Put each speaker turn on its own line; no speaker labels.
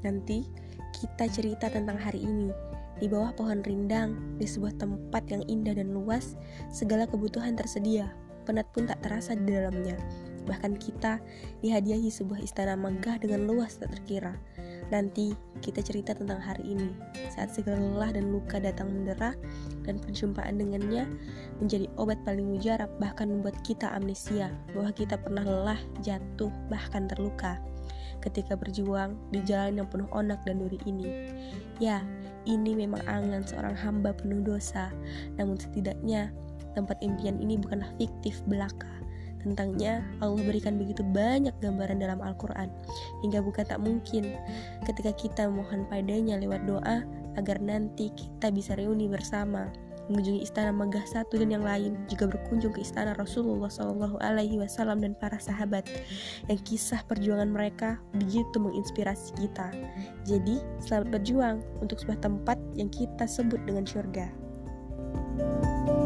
Nanti kita cerita tentang hari ini di bawah pohon rindang, di sebuah tempat yang indah dan luas, segala kebutuhan tersedia, penat pun tak terasa di dalamnya. Bahkan kita dihadiahi sebuah istana megah dengan luas tak terkira. Nanti kita cerita tentang hari ini, saat segala lelah dan luka datang mendera, dan perjumpaan dengannya menjadi obat paling mujarab, bahkan membuat kita amnesia bahwa kita pernah lelah, jatuh, bahkan terluka ketika berjuang di jalan yang penuh onak dan duri ini. Ya, ini memang angan seorang hamba penuh dosa, namun setidaknya tempat impian ini bukanlah fiktif belaka. Tentangnya Allah berikan begitu banyak gambaran dalam Al-Quran Hingga bukan tak mungkin ketika kita mohon padanya lewat doa Agar nanti kita bisa reuni bersama mengunjungi istana megah satu dan yang lain juga berkunjung ke istana Rasulullah Shallallahu Alaihi Wasallam dan para sahabat yang kisah perjuangan mereka begitu menginspirasi kita. Jadi selamat berjuang untuk sebuah tempat yang kita sebut dengan surga. thank you